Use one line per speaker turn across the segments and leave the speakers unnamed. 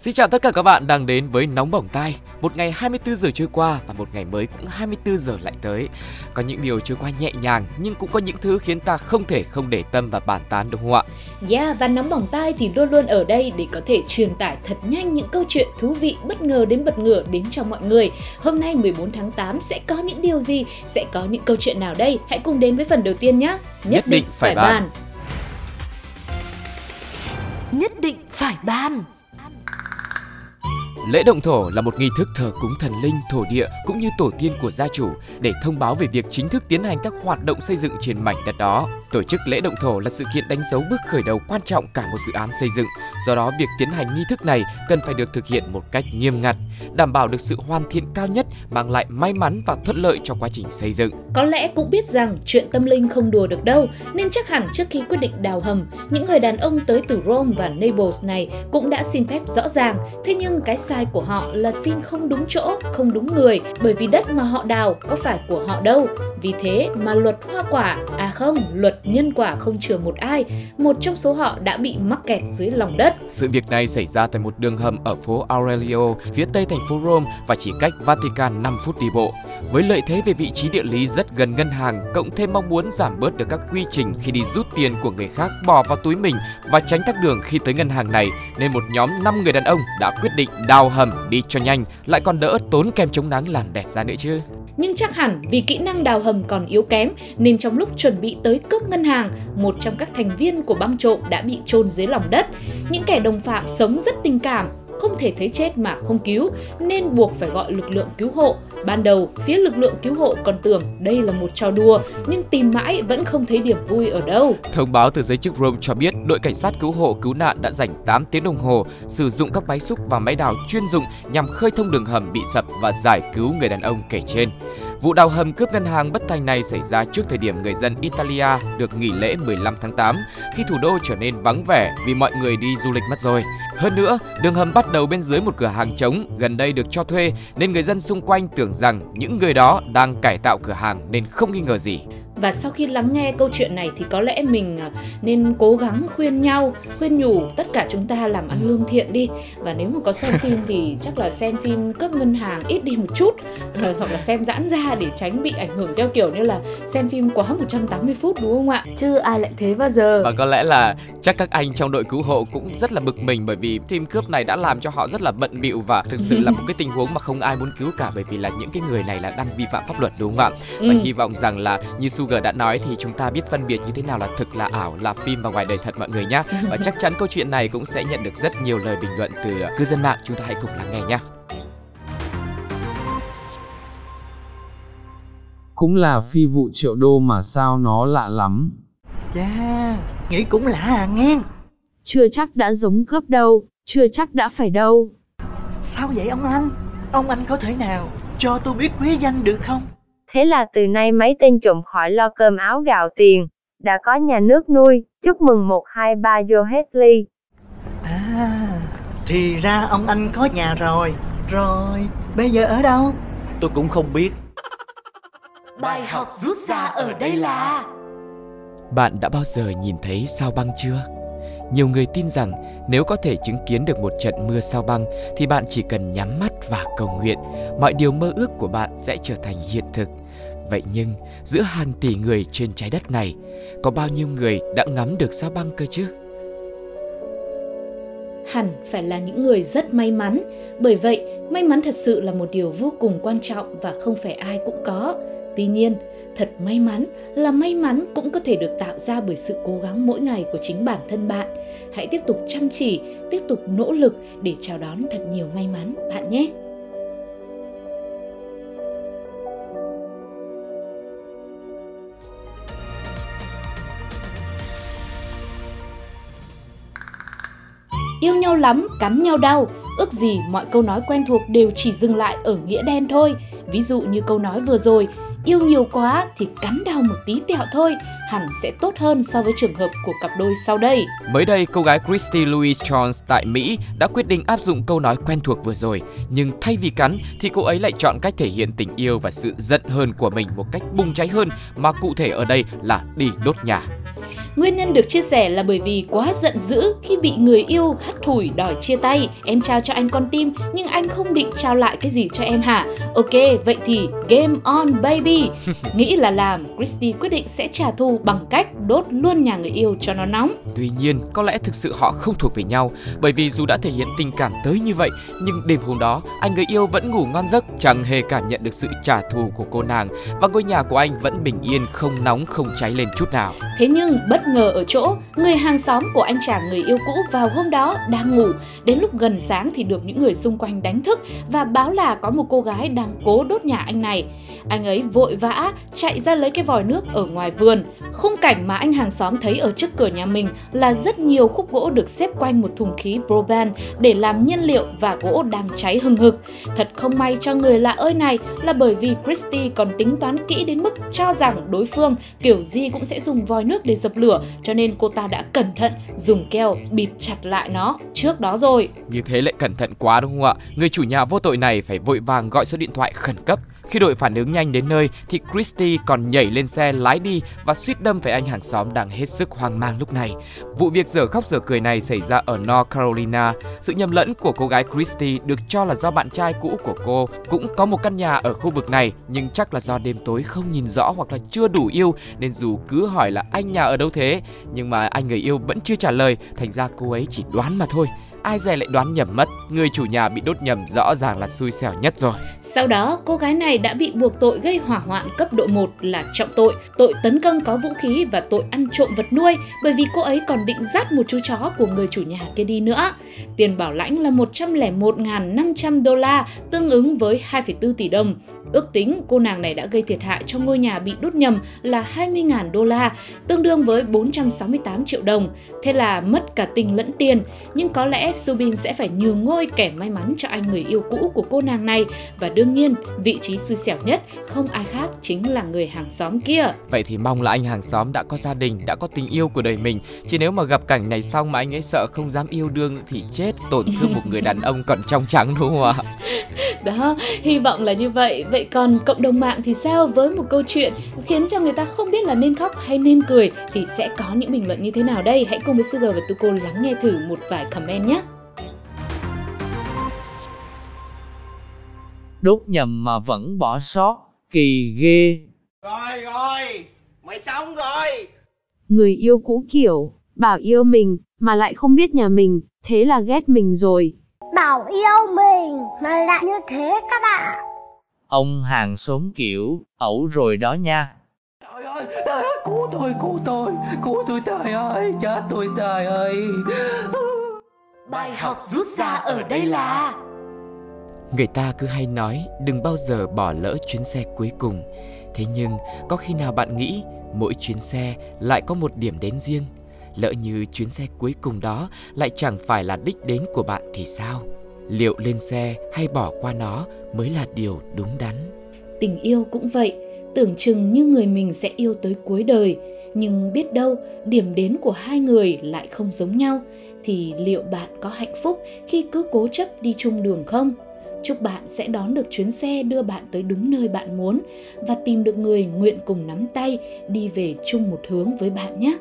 Xin chào tất cả các bạn đang đến với Nóng Bỏng Tai Một ngày 24 giờ trôi qua và một ngày mới cũng 24 giờ lại tới Có những điều trôi qua nhẹ nhàng nhưng cũng có những thứ khiến ta không thể không để tâm và bàn tán đúng không ạ?
Yeah, và nóng bỏng tai thì luôn luôn ở đây để có thể truyền tải thật nhanh những câu chuyện thú vị bất ngờ đến bật ngửa đến cho mọi người. Hôm nay 14 tháng 8 sẽ có những điều gì, sẽ có những câu chuyện nào đây? Hãy cùng đến với phần đầu tiên nhé.
Nhất định phải bàn.
Nhất định phải ban
Lễ động thổ là một nghi thức thờ cúng thần linh, thổ địa cũng như tổ tiên của gia chủ để thông báo về việc chính thức tiến hành các hoạt động xây dựng trên mảnh đất đó. Tổ chức lễ động thổ là sự kiện đánh dấu bước khởi đầu quan trọng cả một dự án xây dựng. Do đó, việc tiến hành nghi thức này cần phải được thực hiện một cách nghiêm ngặt, đảm bảo được sự hoàn thiện cao nhất, mang lại may mắn và thuận lợi cho quá trình xây dựng.
Có lẽ cũng biết rằng chuyện tâm linh không đùa được đâu, nên chắc hẳn trước khi quyết định đào hầm, những người đàn ông tới từ Rome và Naples này cũng đã xin phép rõ ràng. Thế nhưng cái sai của họ là xin không đúng chỗ, không đúng người, bởi vì đất mà họ đào có phải của họ đâu. Vì thế mà luật hoa quả, à không, luật nhân quả không chừa một ai, một trong số họ đã bị mắc kẹt dưới lòng đất.
Sự việc này xảy ra tại một đường hầm ở phố Aurelio, phía tây thành phố Rome và chỉ cách Vatican 5 phút đi bộ. Với lợi thế về vị trí địa lý rất gần ngân hàng, cộng thêm mong muốn giảm bớt được các quy trình khi đi rút tiền của người khác bỏ vào túi mình và tránh tắc đường khi tới ngân hàng này, nên một nhóm 5 người đàn ông đã quyết định đào hầm đi cho nhanh, lại còn đỡ tốn kem chống nắng làm đẹp ra nữa chứ.
Nhưng chắc hẳn vì kỹ năng đào hầm còn yếu kém nên trong lúc chuẩn bị tới cướp ngân hàng, một trong các thành viên của băng trộm đã bị chôn dưới lòng đất. Những kẻ đồng phạm sống rất tình cảm, không thể thấy chết mà không cứu nên buộc phải gọi lực lượng cứu hộ. Ban đầu, phía lực lượng cứu hộ còn tưởng đây là một trò đùa nhưng tìm mãi vẫn không thấy điểm vui ở đâu.
Thông báo từ giới chức Rome cho biết đội cảnh sát cứu hộ cứu nạn đã dành 8 tiếng đồng hồ sử dụng các máy xúc và máy đào chuyên dụng nhằm khơi thông đường hầm bị sập và giải cứu người đàn ông kể trên. Vụ đào hầm cướp ngân hàng bất thành này xảy ra trước thời điểm người dân Italia được nghỉ lễ 15 tháng 8 khi thủ đô trở nên vắng vẻ vì mọi người đi du lịch mất rồi. Hơn nữa, đường hầm bắt đầu bên dưới một cửa hàng trống gần đây được cho thuê nên người dân xung quanh tưởng rằng những người đó đang cải tạo cửa hàng nên không nghi ngờ gì.
Và sau khi lắng nghe câu chuyện này thì có lẽ mình à, nên cố gắng khuyên nhau, khuyên nhủ tất cả chúng ta làm ăn lương thiện đi. Và nếu mà có xem phim thì chắc là xem phim cướp ngân hàng ít đi một chút Ờ, hoặc là xem giãn ra để tránh bị ảnh hưởng theo kiểu như là xem phim quá 180 phút đúng không ạ? Chứ ai lại thế bao giờ.
Và có lẽ là chắc các anh trong đội cứu hộ cũng rất là bực mình bởi vì team cướp này đã làm cho họ rất là bận bịu và thực sự là một cái tình huống mà không ai muốn cứu cả bởi vì là những cái người này là đang vi phạm pháp luật đúng không ạ? Và
Ừ.
hy vọng rằng là như Sugar đã nói thì chúng ta biết phân biệt như thế nào là thực là ảo, là phim và ngoài đời thật mọi người nhé. Và chắc chắn câu chuyện này cũng sẽ nhận được rất nhiều lời bình luận từ cư dân mạng. Chúng ta hãy cùng lắng nghe nhé.
Cũng là phi vụ triệu đô mà sao nó lạ lắm.
Chà, nghĩ cũng lạ à nghe.
Chưa chắc đã giống cướp đâu, chưa chắc đã phải đâu.
Sao vậy ông anh? Ông anh có thể nào cho tôi biết quý danh được không?
Thế là từ nay mấy tên trộm khỏi lo cơm áo gạo tiền, đã có nhà nước nuôi, chúc mừng 123 vô hết ly.
À, thì ra ông anh có nhà rồi. Rồi, bây giờ ở đâu?
Tôi cũng không biết.
Bài học rút ra ở đây là
Bạn đã bao giờ nhìn thấy sao băng chưa? Nhiều người tin rằng nếu có thể chứng kiến được một trận mưa sao băng thì bạn chỉ cần nhắm mắt và cầu nguyện, mọi điều mơ ước của bạn sẽ trở thành hiện thực. Vậy nhưng, giữa hàng tỷ người trên trái đất này, có bao nhiêu người đã ngắm được sao băng cơ chứ?
Hẳn phải là những người rất may mắn. Bởi vậy, may mắn thật sự là một điều vô cùng quan trọng và không phải ai cũng có. Tuy nhiên, thật may mắn là may mắn cũng có thể được tạo ra bởi sự cố gắng mỗi ngày của chính bản thân bạn. Hãy tiếp tục chăm chỉ, tiếp tục nỗ lực để chào đón thật nhiều may mắn bạn nhé. Yêu nhau lắm, cắn nhau đau. Ước gì mọi câu nói quen thuộc đều chỉ dừng lại ở nghĩa đen thôi. Ví dụ như câu nói vừa rồi, yêu nhiều quá thì cắn đau một tí tẹo thôi, hẳn sẽ tốt hơn so với trường hợp của cặp đôi sau đây.
Mới đây, cô gái Christy Louise Jones tại Mỹ đã quyết định áp dụng câu nói quen thuộc vừa rồi, nhưng thay vì cắn thì cô ấy lại chọn cách thể hiện tình yêu và sự giận hơn của mình một cách bùng cháy hơn mà cụ thể ở đây là đi đốt nhà.
Nguyên nhân được chia sẻ là bởi vì quá giận dữ khi bị người yêu hắt thủi đòi chia tay. Em trao cho anh con tim nhưng anh không định trao lại cái gì cho em hả? Ok, vậy thì game on baby. Nghĩ là làm, Christy quyết định sẽ trả thù bằng cách đốt luôn nhà người yêu cho nó nóng.
Tuy nhiên, có lẽ thực sự họ không thuộc về nhau bởi vì dù đã thể hiện tình cảm tới như vậy nhưng đêm hôm đó anh người yêu vẫn ngủ ngon giấc, chẳng hề cảm nhận được sự trả thù của cô nàng và ngôi nhà của anh vẫn bình yên, không nóng, không cháy lên chút nào.
Thế nhưng bất ngờ ở chỗ, người hàng xóm của anh chàng người yêu cũ vào hôm đó đang ngủ. Đến lúc gần sáng thì được những người xung quanh đánh thức và báo là có một cô gái đang cố đốt nhà anh này. Anh ấy vội vã chạy ra lấy cái vòi nước ở ngoài vườn. Khung cảnh mà anh hàng xóm thấy ở trước cửa nhà mình là rất nhiều khúc gỗ được xếp quanh một thùng khí propan để làm nhiên liệu và gỗ đang cháy hừng hực. Thật không may cho người lạ ơi này là bởi vì Christy còn tính toán kỹ đến mức cho rằng đối phương kiểu gì cũng sẽ dùng vòi nước để dập lửa lửa, cho nên cô ta đã cẩn thận dùng keo bịt chặt lại nó trước đó rồi.
Như thế lại cẩn thận quá đúng không ạ? Người chủ nhà vô tội này phải vội vàng gọi số điện thoại khẩn cấp. Khi đội phản ứng nhanh đến nơi thì Christy còn nhảy lên xe lái đi và suýt đâm phải anh hàng xóm đang hết sức hoang mang lúc này. Vụ việc dở khóc dở cười này xảy ra ở North Carolina. Sự nhầm lẫn của cô gái Christy được cho là do bạn trai cũ của cô cũng có một căn nhà ở khu vực này, nhưng chắc là do đêm tối không nhìn rõ hoặc là chưa đủ yêu, nên dù cứ hỏi là anh nhà ở đâu thế, nhưng mà anh người yêu vẫn chưa trả lời, thành ra cô ấy chỉ đoán mà thôi ai dè lại đoán nhầm mất, người chủ nhà bị đốt nhầm rõ ràng là xui xẻo nhất rồi.
Sau đó, cô gái này đã bị buộc tội gây hỏa hoạn cấp độ 1 là trọng tội, tội tấn công có vũ khí và tội ăn trộm vật nuôi bởi vì cô ấy còn định dắt một chú chó của người chủ nhà kia đi nữa. Tiền bảo lãnh là 101.500 đô la, tương ứng với 2,4 tỷ đồng. Ước tính cô nàng này đã gây thiệt hại cho ngôi nhà bị đốt nhầm là 20.000 đô la, tương đương với 468 triệu đồng. Thế là mất cả tình lẫn tiền, nhưng có lẽ Subin sẽ phải nhường ngôi kẻ may mắn cho anh người yêu cũ của cô nàng này và đương nhiên vị trí xui xẻo nhất không ai khác chính là người hàng xóm kia.
Vậy thì mong là anh hàng xóm đã có gia đình, đã có tình yêu của đời mình. Chỉ nếu mà gặp cảnh này xong mà anh ấy sợ không dám yêu đương thì chết, tổn thương một người đàn ông còn trong trắng đúng không ạ?
Đó, hy vọng là như vậy. Vậy còn cộng đồng mạng thì sao với một câu chuyện khiến cho người ta không biết là nên khóc hay nên cười thì sẽ có những bình luận như thế nào đây? Hãy cùng với Sugar và Tuko lắng nghe thử một vài comment nhé.
Đốt nhầm mà vẫn bỏ sót, kỳ ghê.
Rồi rồi, mày xong rồi.
Người yêu cũ kiểu, bảo yêu mình, mà lại không biết nhà mình, thế là ghét mình rồi.
Bảo yêu mình, mà lại như thế các bạn.
Ông hàng xóm kiểu, ẩu rồi đó nha.
Trời ơi, trời ơi, cứu tôi, cứu tôi, cứu tôi trời ơi, chết tôi trời ơi.
Bài học rút ra ở đây là
Người ta cứ hay nói đừng bao giờ bỏ lỡ chuyến xe cuối cùng. Thế nhưng có khi nào bạn nghĩ mỗi chuyến xe lại có một điểm đến riêng? Lỡ như chuyến xe cuối cùng đó lại chẳng phải là đích đến của bạn thì sao? Liệu lên xe hay bỏ qua nó mới là điều đúng đắn?
Tình yêu cũng vậy, tưởng chừng như người mình sẽ yêu tới cuối đời, nhưng biết đâu điểm đến của hai người lại không giống nhau thì liệu bạn có hạnh phúc khi cứ cố chấp đi chung đường không? Chúc bạn sẽ đón được chuyến xe đưa bạn tới đúng nơi bạn muốn và tìm được người nguyện cùng nắm tay đi về chung một hướng với bạn nhé.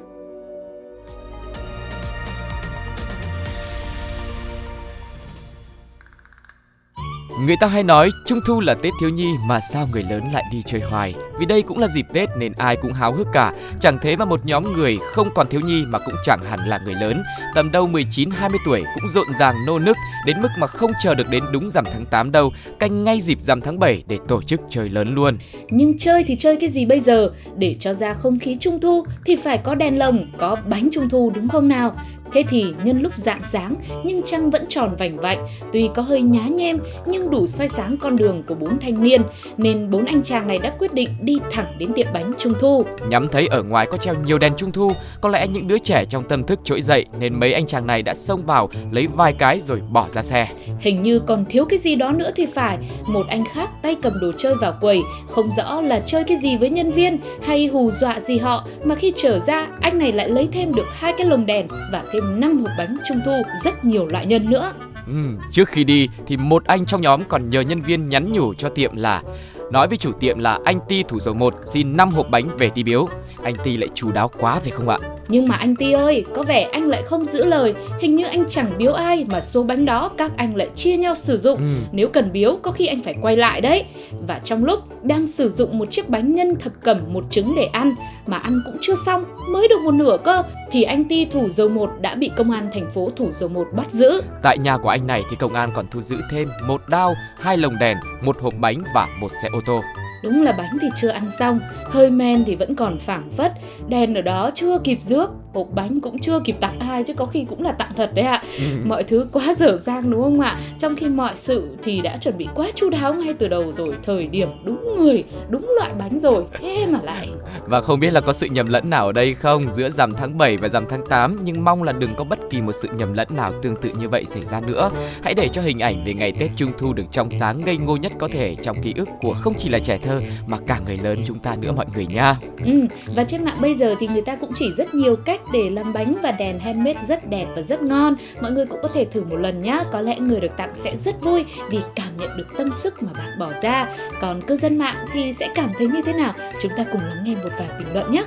Người ta hay nói Trung thu là Tết thiếu nhi mà sao người lớn lại đi chơi hoài Vì đây cũng là dịp Tết nên ai cũng háo hức cả Chẳng thế mà một nhóm người không còn thiếu nhi mà cũng chẳng hẳn là người lớn Tầm đâu 19-20 tuổi cũng rộn ràng nô nức Đến mức mà không chờ được đến đúng rằm tháng 8 đâu Canh ngay dịp rằm tháng 7 để tổ chức chơi lớn luôn
Nhưng chơi thì chơi cái gì bây giờ? Để cho ra không khí trung thu thì phải có đèn lồng, có bánh trung thu đúng không nào? Thế thì nhân lúc rạng sáng nhưng trăng vẫn tròn vành vạnh, tuy có hơi nhá nhem nhưng đủ soi sáng con đường của bốn thanh niên nên bốn anh chàng này đã quyết định đi thẳng đến tiệm bánh trung thu.
Nhắm thấy ở ngoài có treo nhiều đèn trung thu, có lẽ những đứa trẻ trong tâm thức trỗi dậy nên mấy anh chàng này đã xông vào lấy vài cái rồi bỏ ra xe.
Hình như còn thiếu cái gì đó nữa thì phải. Một anh khác tay cầm đồ chơi vào quầy, không rõ là chơi cái gì với nhân viên hay hù dọa gì họ mà khi trở ra anh này lại lấy thêm được hai cái lồng đèn và thêm 5 hộp bánh trung thu rất nhiều loại nhân nữa.
Ừ, trước khi đi thì một anh trong nhóm còn nhờ nhân viên nhắn nhủ cho tiệm là nói với chủ tiệm là anh Ti thủ dầu một xin 5 hộp bánh về đi biếu. Anh Ti lại chú đáo quá phải không ạ?
Nhưng mà anh Ti ơi, có vẻ anh lại không giữ lời, hình như anh chẳng biếu ai mà số bánh đó các anh lại chia nhau sử dụng.
Ừ.
Nếu cần biếu có khi anh phải quay lại đấy. Và trong lúc đang sử dụng một chiếc bánh nhân thập cẩm một trứng để ăn mà ăn cũng chưa xong, mới được một nửa cơ thì anh Ti thủ dầu một đã bị công an thành phố thủ dầu một bắt giữ.
Tại nhà của anh này thì công an còn thu giữ thêm một đao, hai lồng đèn, một hộp bánh và một xe ô tô.
Đúng là bánh thì chưa ăn xong, hơi men thì vẫn còn phảng phất, đèn ở đó chưa kịp rước, hộp bánh cũng chưa kịp tặng ai chứ có khi cũng là tặng thật đấy ạ.
Ừ.
Mọi thứ quá dở dang đúng không ạ? Trong khi mọi sự thì đã chuẩn bị quá chu đáo ngay từ đầu rồi, thời điểm đúng người, đúng loại bánh rồi, thế mà lại
Và không biết là có sự nhầm lẫn nào ở đây không giữa rằm tháng 7 và rằm tháng 8 nhưng mong là đừng có bất kỳ một sự nhầm lẫn nào tương tự như vậy xảy ra nữa. Hãy để cho hình ảnh về ngày Tết Trung thu được trong sáng ngây ngô nhất có thể trong ký ức của không chỉ là trẻ thơ mà cả người lớn chúng ta nữa mọi người nha.
Ừ, và trên mạng bây giờ thì người ta cũng chỉ rất nhiều cách để làm bánh và đèn handmade rất đẹp và rất ngon. Mọi người cũng có thể thử một lần nhá. Có lẽ người được tặng sẽ rất vui vì cảm nhận được tâm sức mà bạn bỏ ra. Còn cư dân mạng thì sẽ cảm thấy như thế nào? Chúng ta cùng lắng nghe một vài bình luận nhé.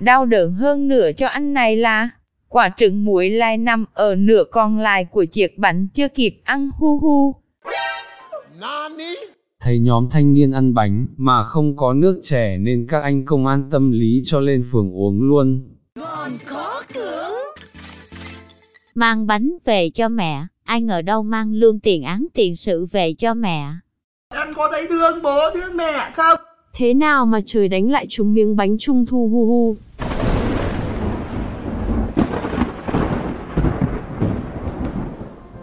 Đau đớn hơn nửa cho anh này là quả trứng muối lại nằm ở nửa còn lại của chiếc bánh chưa kịp ăn hu hu.
Thấy nhóm thanh niên ăn bánh mà không có nước chè nên các anh công an tâm lý cho lên phường uống luôn.
Mang bánh về cho mẹ, ai ngờ đâu mang lương tiền án tiền sự về cho mẹ.
Em có thấy thương bố thương mẹ không?
Thế nào mà trời đánh lại chúng miếng bánh trung thu hu hu.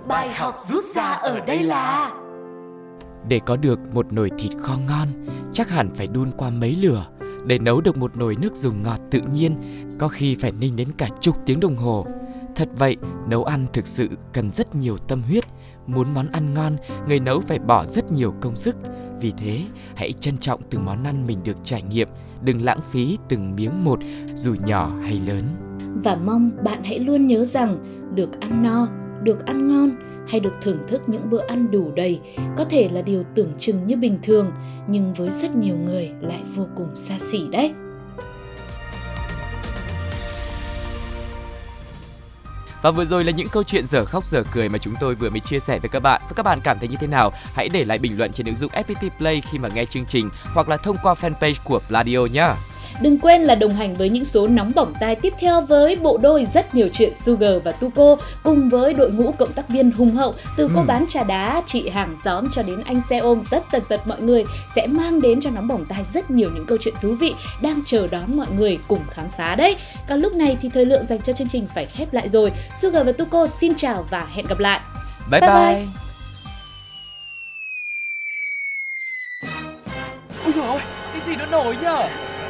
Bài học rút ra ở đây là
để có được một nồi thịt kho ngon, chắc hẳn phải đun qua mấy lửa. Để nấu được một nồi nước dùng ngọt tự nhiên, có khi phải ninh đến cả chục tiếng đồng hồ. Thật vậy, nấu ăn thực sự cần rất nhiều tâm huyết. Muốn món ăn ngon, người nấu phải bỏ rất nhiều công sức. Vì thế, hãy trân trọng từng món ăn mình được trải nghiệm, đừng lãng phí từng miếng một, dù nhỏ hay lớn.
Và mong bạn hãy luôn nhớ rằng được ăn no, được ăn ngon hay được thưởng thức những bữa ăn đủ đầy, có thể là điều tưởng chừng như bình thường, nhưng với rất nhiều người lại vô cùng xa xỉ đấy.
Và vừa rồi là những câu chuyện dở khóc dở cười mà chúng tôi vừa mới chia sẻ với các bạn. Và các bạn cảm thấy như thế nào? Hãy để lại bình luận trên ứng dụng FPT Play khi mà nghe chương trình hoặc là thông qua fanpage của Pladio nhé.
Đừng quên là đồng hành với những số nóng bỏng tai tiếp theo với bộ đôi rất nhiều chuyện Sugar và Tuko cùng với đội ngũ cộng tác viên hùng hậu từ cô
Ừ.
bán trà đá, chị hàng xóm cho đến anh xe ôm tất tần tật mọi người sẽ mang đến cho nóng bỏng tai rất nhiều những câu chuyện thú vị đang chờ đón mọi người cùng khám phá đấy. Còn lúc này thì thời lượng dành cho chương trình phải khép lại rồi. Sugar và Tuko xin chào và hẹn gặp lại.
Bye
Bye
bye.
bye.
Ôi dồi ôi, cái gì nó nổi nhở?